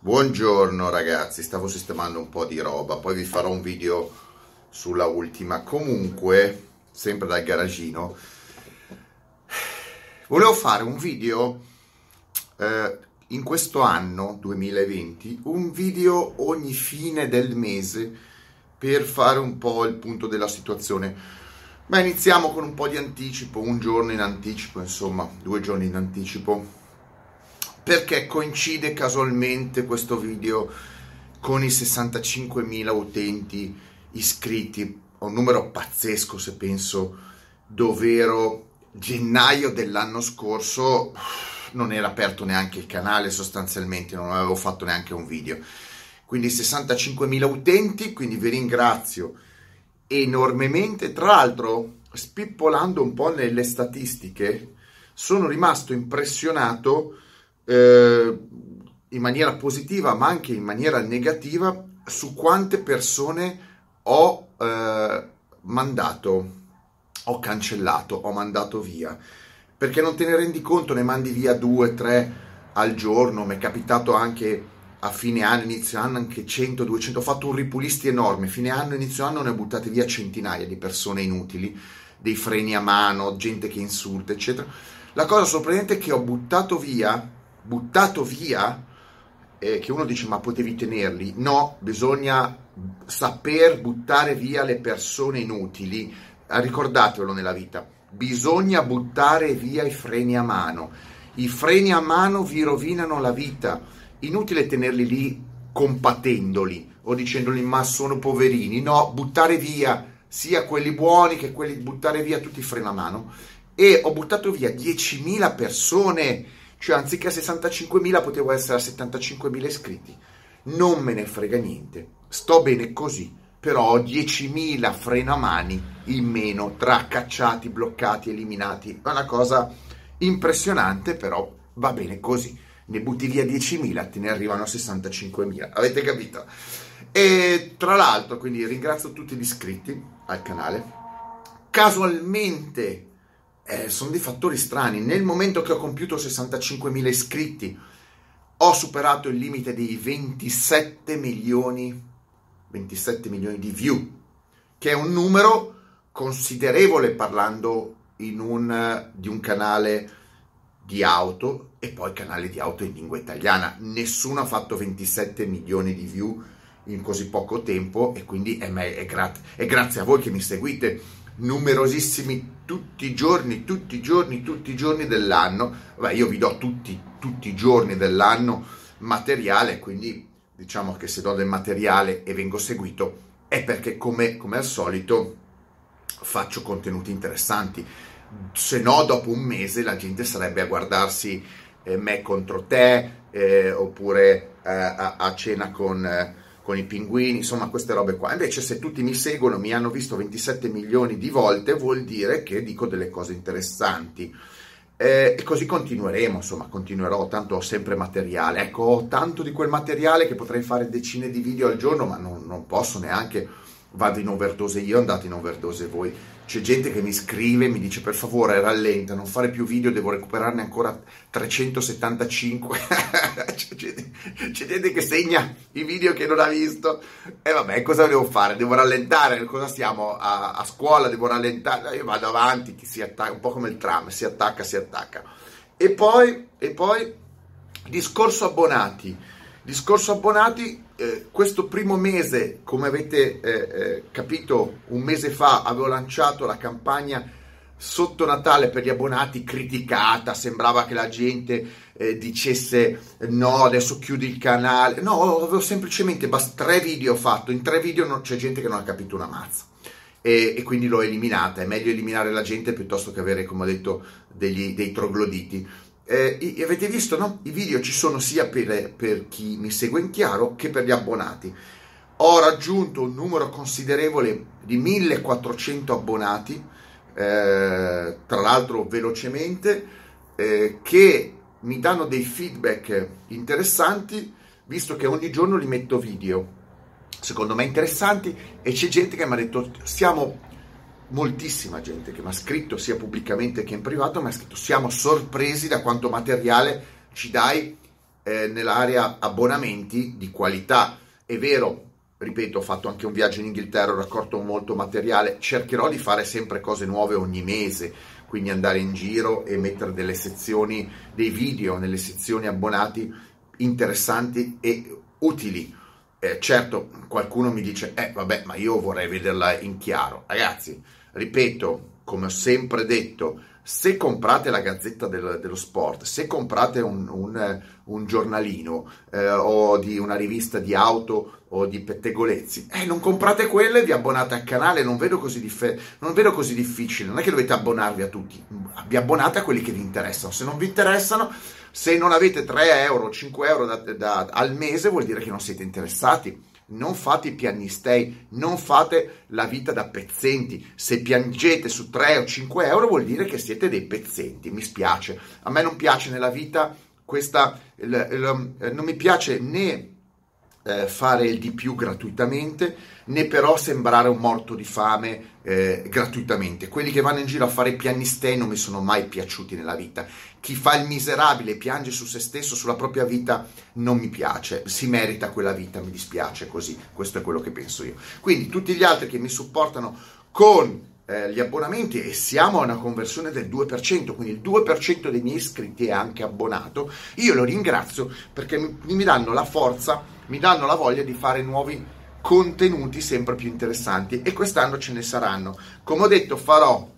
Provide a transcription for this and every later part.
Buongiorno ragazzi, stavo sistemando un po' di roba, poi vi farò un video sulla ultima. Comunque, sempre dal garagino, volevo fare un video eh, in questo anno 2020, un video ogni fine del mese per fare un po' il punto della situazione. Ma iniziamo con un po' di anticipo, un giorno in anticipo, insomma, due giorni in anticipo perché coincide casualmente questo video con i 65.000 utenti iscritti, un numero pazzesco se penso dov'ero gennaio dell'anno scorso non era aperto neanche il canale sostanzialmente, non avevo fatto neanche un video. Quindi 65.000 utenti, quindi vi ringrazio enormemente. Tra l'altro, spippolando un po' nelle statistiche, sono rimasto impressionato eh, in maniera positiva ma anche in maniera negativa su quante persone ho eh, mandato, ho cancellato, ho mandato via. Perché non te ne rendi conto, ne mandi via due, tre al giorno, mi è capitato anche a fine anno, inizio anno anche 100, 200, ho fatto un ripulisti enorme, fine anno, inizio anno ne ho buttate via centinaia di persone inutili, dei freni a mano, gente che insulta, eccetera. La cosa sorprendente è che ho buttato via buttato via, eh, che uno dice ma potevi tenerli, no, bisogna saper buttare via le persone inutili, ah, ricordatevelo nella vita, bisogna buttare via i freni a mano, i freni a mano vi rovinano la vita, inutile tenerli lì compatendoli o dicendoli ma sono poverini, no, buttare via sia quelli buoni che quelli, buttare via tutti i freni a mano. E ho buttato via 10.000 persone cioè anziché a 65.000 potevo essere a 75.000 iscritti. Non me ne frega niente, sto bene così, però ho 10.000 frenamani in meno tra cacciati, bloccati, eliminati. È una cosa impressionante, però va bene così. Ne butti via 10.000, te ne arrivano 65.000. Avete capito? E tra l'altro, quindi ringrazio tutti gli iscritti al canale. Casualmente eh, sono dei fattori strani. Nel momento che ho compiuto 65.000 iscritti, ho superato il limite dei 27 milioni, 27 milioni di view, che è un numero considerevole parlando un, di un canale di auto e poi canale di auto in lingua italiana. Nessuno ha fatto 27 milioni di view in così poco tempo e quindi è, è, gra- è grazie a voi che mi seguite numerosissimi tutti i giorni, tutti i giorni, tutti i giorni dell'anno. Vabbè, io vi do tutti, tutti i giorni dell'anno materiale, quindi diciamo che se do del materiale e vengo seguito è perché come, come al solito faccio contenuti interessanti. Se no, dopo un mese la gente sarebbe a guardarsi eh, me contro te, eh, oppure eh, a, a, cena con eh, con i pinguini, insomma queste robe qua. Invece se tutti mi seguono, mi hanno visto 27 milioni di volte, vuol dire che dico delle cose interessanti. Eh, e così continueremo, insomma, continuerò, tanto ho sempre materiale. Ecco, ho tanto di quel materiale che potrei fare decine di video al giorno, ma non, non posso neanche. Vado in overdose io, andate in overdose voi c'è gente che mi scrive, mi dice per favore rallenta, non fare più video, devo recuperarne ancora 375. c'è, gente, c'è, gente, che segna i video che non ha visto. E vabbè, cosa devo fare? Devo rallentare? Cosa stiamo a, a scuola? Devo rallentare? Io vado avanti, chi si attacca, un po' come il tram, si attacca, si attacca. E poi, e poi discorso abbonati. Discorso abbonati, eh, questo primo mese, come avete eh, eh, capito, un mese fa avevo lanciato la campagna sotto Natale per gli abbonati criticata, sembrava che la gente eh, dicesse no, adesso chiudi il canale. No, avevo semplicemente bast- tre video fatto, in tre video non, c'è gente che non ha capito una mazza. E, e, quindi l'ho eliminata. È meglio eliminare la gente piuttosto che avere, come ho detto, degli, dei trogloditi. Eh, avete visto, no? I video ci sono sia per, per, chi mi segue in chiaro che per gli abbonati. Ho raggiunto un numero considerevole di 1400 abbonati, eh, tra l'altro velocemente, eh, che mi danno dei feedback interessanti, visto che ogni giorno li metto video, secondo me interessanti, e c'è gente che mi ha detto stiamo moltissima gente che mi ha scritto sia pubblicamente che in privato, mi ha scritto siamo sorpresi da quanto materiale ci dai eh, nell'area abbonamenti di qualità. È vero, ripeto, ho fatto anche un viaggio in Inghilterra, ho raccolto molto materiale, cercherò di fare sempre cose nuove ogni mese, quindi andare in giro e mettere delle sezioni, dei video nelle sezioni abbonati interessanti e utili. Eh, certo, qualcuno mi dice, eh vabbè, ma io vorrei vederla in chiaro. Ragazzi, ripeto, come ho sempre detto, se comprate la Gazzetta del, dello Sport, se comprate un, un, un giornalino eh, o di una rivista di auto o di pettegolezzi, eh, non comprate quelle e vi abbonate al canale, non vedo, così differ- non vedo così difficile, non è che dovete abbonarvi a tutti, vi abbonate a quelli che vi interessano, se non vi interessano, se non avete 3 euro, 5 euro da, da, al mese vuol dire che non siete interessati non fate i piagnistei, non fate la vita da pezzenti. Se piangete su 3 o 5 euro vuol dire che siete dei pezzenti, mi spiace. A me non piace nella vita questa, il, il, eh, non mi piace né eh, fare il di più gratuitamente, né però sembrare un morto di fame eh, gratuitamente. Quelli che vanno in giro a fare pianistei non mi sono mai piaciuti nella vita. Chi fa il miserabile, piange su se stesso, sulla propria vita, non mi piace. Si merita quella vita, mi dispiace così. Questo è quello che penso io. Quindi tutti gli altri che mi supportano con eh, gli abbonamenti e siamo a una conversione del 2%, quindi il 2% dei miei iscritti è anche abbonato, io lo ringrazio perché mi, mi danno la forza, mi danno la voglia di fare nuovi contenuti sempre più interessanti e quest'anno ce ne saranno. Come ho detto farò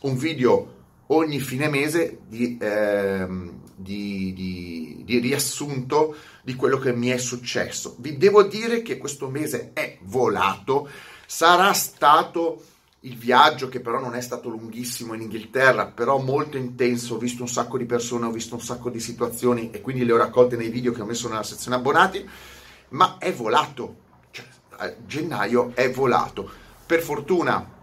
un video ogni fine mese di, ehm, di, di, di, riassunto di quello che mi è successo. Vi devo dire che questo mese è volato, sarà stato il viaggio che però non è stato lunghissimo in Inghilterra, però molto intenso, ho visto un sacco di persone, ho visto un sacco di situazioni e quindi le ho raccolte nei video che ho messo nella sezione abbonati, ma è volato, cioè, gennaio è volato. Per fortuna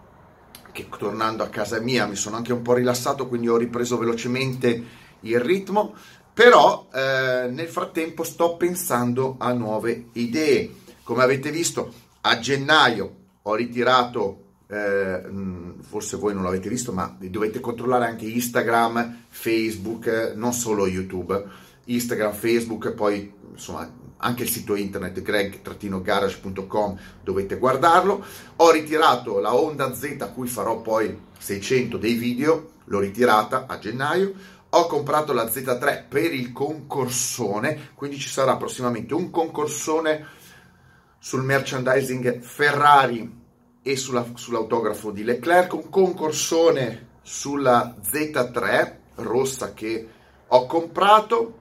che tornando a casa mia mi sono anche un po' rilassato, quindi ho ripreso velocemente il ritmo, però eh, nel frattempo sto pensando a nuove idee. Come avete visto, a gennaio ho ritirato eh, forse voi non l'avete visto, ma dovete controllare anche Instagram, Facebook, non solo YouTube, Instagram, Facebook, poi insomma anche il sito internet greg-garage.com dovete guardarlo. Ho ritirato la Honda Z a cui farò poi 600 dei video, l'ho ritirata a gennaio. Ho comprato la Z3 per il concorsone, quindi ci sarà prossimamente un concorsone sul merchandising Ferrari e sulla, sull'autografo di Leclerc, un concorsone sulla Z3 rossa che ho comprato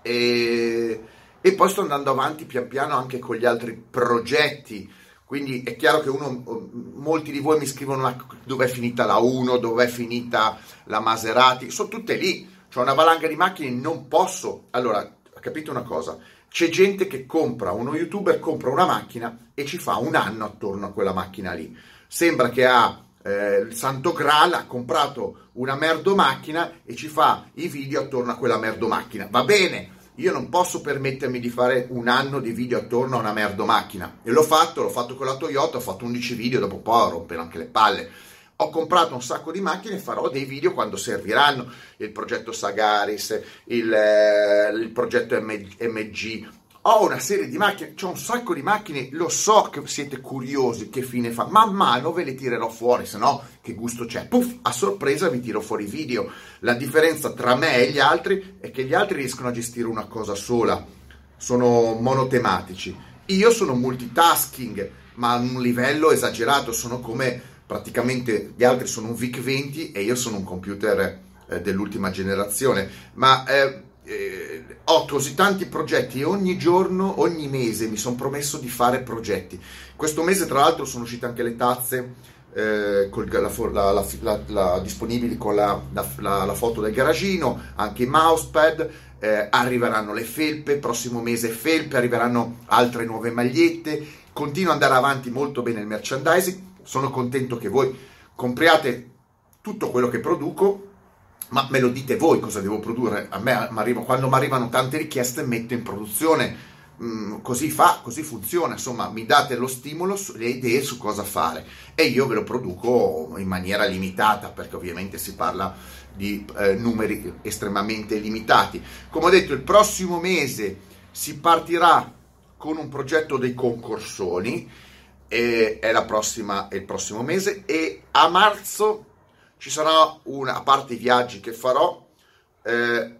e, e, poi sto andando avanti pian piano anche con gli altri progetti. Quindi è chiaro che uno, molti di voi mi scrivono dove è finita la 1, dove è finita la Maserati, sono tutte lì, c'è una valanga di macchine, non posso. Allora, capite una cosa? C'è gente che compra, uno youtuber compra una macchina e ci fa un anno attorno a quella macchina lì. Sembra che ha eh, il Santo Graal, ha comprato una merdo macchina e ci fa i video attorno a quella merdo macchina. Va bene, io non posso permettermi di fare un anno di video attorno a una merdo macchina. E l'ho fatto, l'ho fatto con la Toyota, ho fatto 11 video, dopo poi rompere anche le palle ho comprato un sacco di macchine e farò dei video quando serviranno. Il progetto Sagaris, il, eh, il progetto MG. Ho una serie di macchine, c'ho un sacco di macchine, lo so che siete curiosi che fine fa, man mano ve le tirerò fuori, se no che gusto c'è. Puff, a sorpresa vi tiro fuori i video. La differenza tra me e gli altri è che gli altri riescono a gestire una cosa sola, sono monotematici. Io sono multitasking, ma a un livello esagerato, sono come praticamente gli altri sono un VIC 20 e io sono un computer eh, dell'ultima generazione, ma eh, eh, ho così tanti progetti e ogni giorno, ogni mese mi sono promesso di fare progetti. Questo mese tra l'altro sono uscite anche le tazze eh, la, la, la, disponibili con la, foto del garagino, anche i mousepad, eh, arriveranno le felpe, prossimo mese felpe, arriveranno altre nuove magliette, continua ad andare avanti molto bene il merchandising sono contento che voi compriate tutto quello che produco, ma me lo dite voi cosa devo produrre. A me m'arrivo, quando mi arrivano tante richieste metto in produzione. Mm, così fa, così funziona, insomma, mi date lo stimolo, le idee su cosa fare e io ve lo produco in maniera limitata perché ovviamente si parla di eh, numeri estremamente limitati. Come ho detto, il prossimo mese si partirà con un progetto dei concorsoni, e è, la prossima, è il prossimo mese, e a marzo ci sarà una, a parte i viaggi che farò, eh,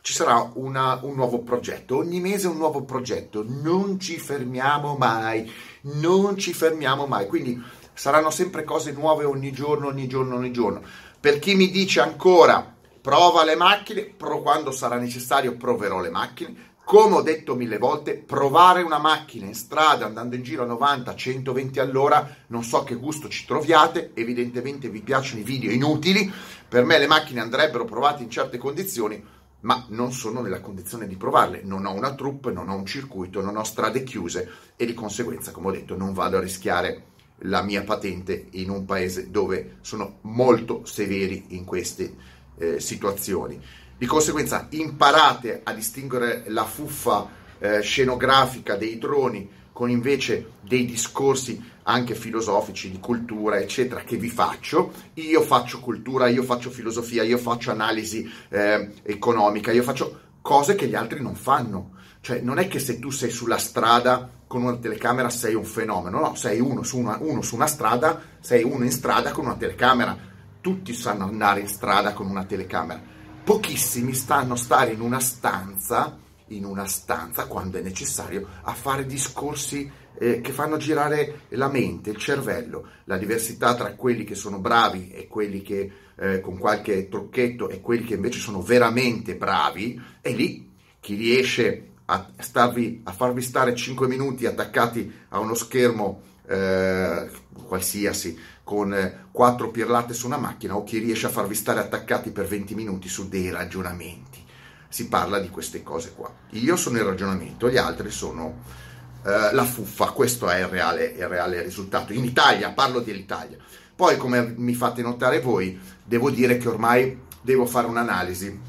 ci sarà una, un nuovo progetto, ogni mese un nuovo progetto, non ci fermiamo mai, non ci fermiamo mai, quindi saranno sempre cose nuove ogni giorno, ogni giorno, ogni giorno. Per chi mi dice ancora prova le macchine, pro, quando sarà necessario proverò le macchine, come ho detto mille volte, provare una macchina in strada andando in giro a 90, 120 all'ora, non so che gusto ci troviate, evidentemente vi piacciono i video inutili, per me le macchine andrebbero provate in certe condizioni, ma non sono nella condizione di provarle, non ho una troupe, non ho un circuito, non ho strade chiuse e di conseguenza, come ho detto, non vado a rischiare la mia patente in un paese dove sono molto severi in queste eh, situazioni. Di conseguenza imparate a distinguere la fuffa eh, scenografica dei droni con invece dei discorsi anche filosofici, di cultura, eccetera, che vi faccio. Io faccio cultura, io faccio filosofia, io faccio analisi eh, economica, io faccio cose che gli altri non fanno. Cioè, non è che se tu sei sulla strada con una telecamera sei un fenomeno, no, sei uno su una, uno su una strada, sei uno in strada con una telecamera. Tutti sanno andare in strada con una telecamera pochissimi stanno stare in una stanza, in una stanza quando è necessario, a fare discorsi eh, che fanno girare la mente, il cervello, la diversità tra quelli che sono bravi e quelli che eh, con qualche trucchetto e quelli che invece sono veramente bravi, è lì. Chi riesce a, starvi, a farvi stare 5 minuti attaccati a uno schermo eh, qualsiasi con eh, quattro pirlate su una macchina o chi riesce a farvi stare attaccati per 20 minuti su dei ragionamenti. Si parla di queste cose qua. Io sono il ragionamento, gli altri sono eh, la fuffa. Questo è il reale, il reale risultato. In Italia, parlo dell'Italia. Poi, come mi fate notare voi, devo dire che ormai devo fare un'analisi.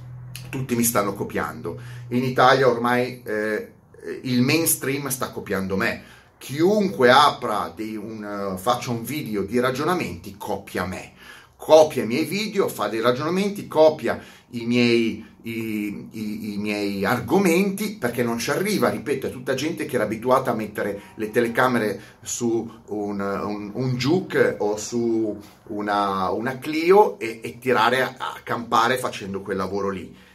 Tutti mi stanno copiando. In Italia ormai eh, il mainstream sta copiando me chiunque apra un, uh, faccia un video di ragionamenti, copia me. Copia i miei video, fa dei ragionamenti, copia i miei, i, i, i miei argomenti perché non ci arriva, ripeto, è tutta gente che era abituata a mettere le telecamere su un, un, un Juke o su una, una Clio e, e tirare a, a campare facendo quel lavoro lì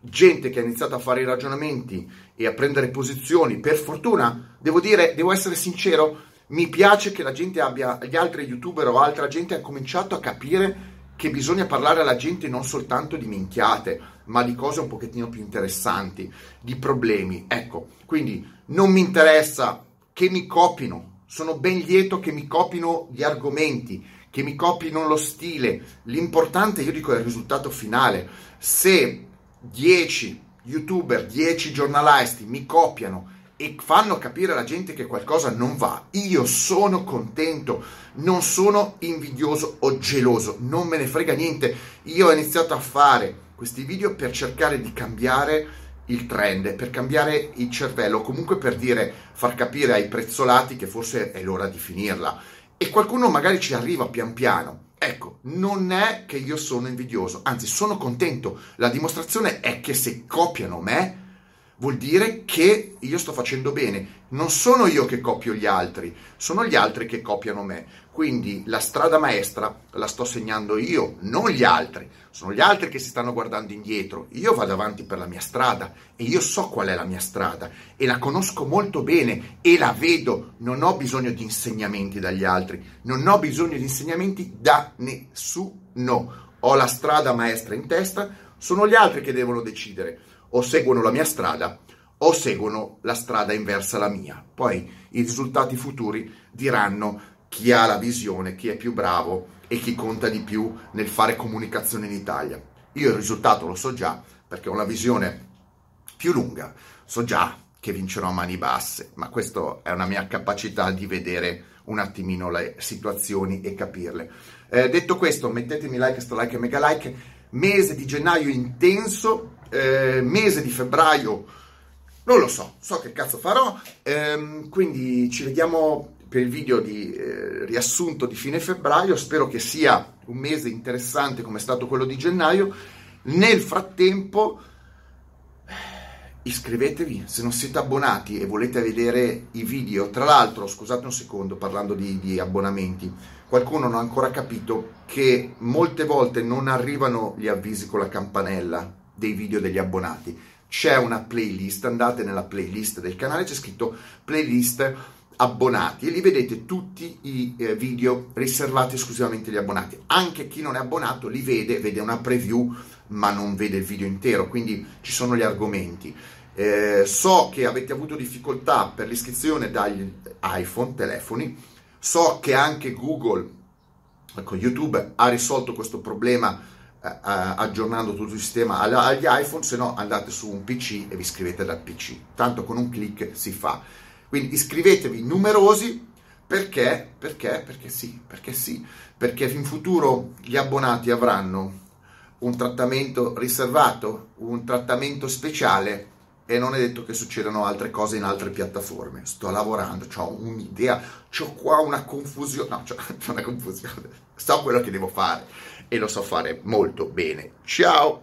gente che ha iniziato a fare i ragionamenti e a prendere posizioni, per fortuna, devo dire, devo essere sincero, mi piace che la gente abbia, gli altri youtuber o altra gente ha cominciato a capire che bisogna parlare alla gente non soltanto di minchiate, ma di cose un pochettino più interessanti, di problemi. Ecco, quindi non mi interessa che mi copino, sono ben lieto che mi copino gli argomenti, che mi copino lo stile. L'importante, io dico, è il risultato finale. Se 10 youtuber, 10 giornalisti mi copiano e fanno capire alla gente che qualcosa non va, io sono contento, non sono invidioso o geloso, non me ne frega niente. Io ho iniziato a fare questi video per cercare di cambiare il trend, per cambiare il cervello, comunque per dire, far capire ai prezzolati che forse è l'ora di finirla. E qualcuno magari ci arriva pian piano, Ecco, non è che io sono invidioso, anzi sono contento. La dimostrazione è che se copiano me, vuol dire che io sto facendo bene. Non sono io che copio gli altri, sono gli altri che copiano me. Quindi la strada maestra la sto segnando io, non gli altri. Sono gli altri che si stanno guardando indietro. Io vado avanti per la mia strada e io so qual è la mia strada e la conosco molto bene e la vedo. Non ho bisogno di insegnamenti dagli altri, non ho bisogno di insegnamenti da nessuno. Ho la strada maestra in testa, sono gli altri che devono decidere o seguono la mia strada o seguono la strada inversa alla mia. Poi i risultati futuri diranno chi ha la visione, chi è più bravo e chi conta di più nel fare comunicazione in Italia. Io il risultato lo so già perché ho una visione più lunga, so già che vincerò a mani basse, ma questa è una mia capacità di vedere un attimino le situazioni e capirle. Eh, detto questo, mettetemi like, sta like e mega like. Mese di gennaio intenso, eh, mese di febbraio non lo so, so che cazzo farò, ehm, quindi ci vediamo per il video di eh, riassunto di fine febbraio, spero che sia un mese interessante come è stato quello di gennaio. Nel frattempo iscrivetevi se non siete abbonati e volete vedere i video. Tra l'altro, scusate un secondo parlando di, di, abbonamenti, qualcuno non ha ancora capito che molte volte non arrivano gli avvisi con la campanella dei video degli abbonati. C'è una playlist, andate nella playlist del canale, c'è scritto playlist abbonati e lì vedete tutti i eh, video riservati esclusivamente agli abbonati. Anche chi non è abbonato li vede, vede una preview ma non vede il video intero, quindi ci sono gli argomenti. Eh, so che avete avuto difficoltà per l'iscrizione dagli iPhone, telefoni, so che anche Google, ecco, YouTube ha risolto questo problema aggiornando tutto il sistema agli iPhone, se no andate su un PC e vi iscrivete dal PC, tanto con un clic si fa. Quindi iscrivetevi numerosi perché? Perché? Perché sì, perché sì, perché in futuro gli abbonati avranno un trattamento riservato, un trattamento speciale e non è detto che succedano altre cose in altre piattaforme. Sto lavorando, ho un'idea, ho qua una confusione, no, c'ho una confusione, so quello che devo fare e lo so fare molto bene. Ciao!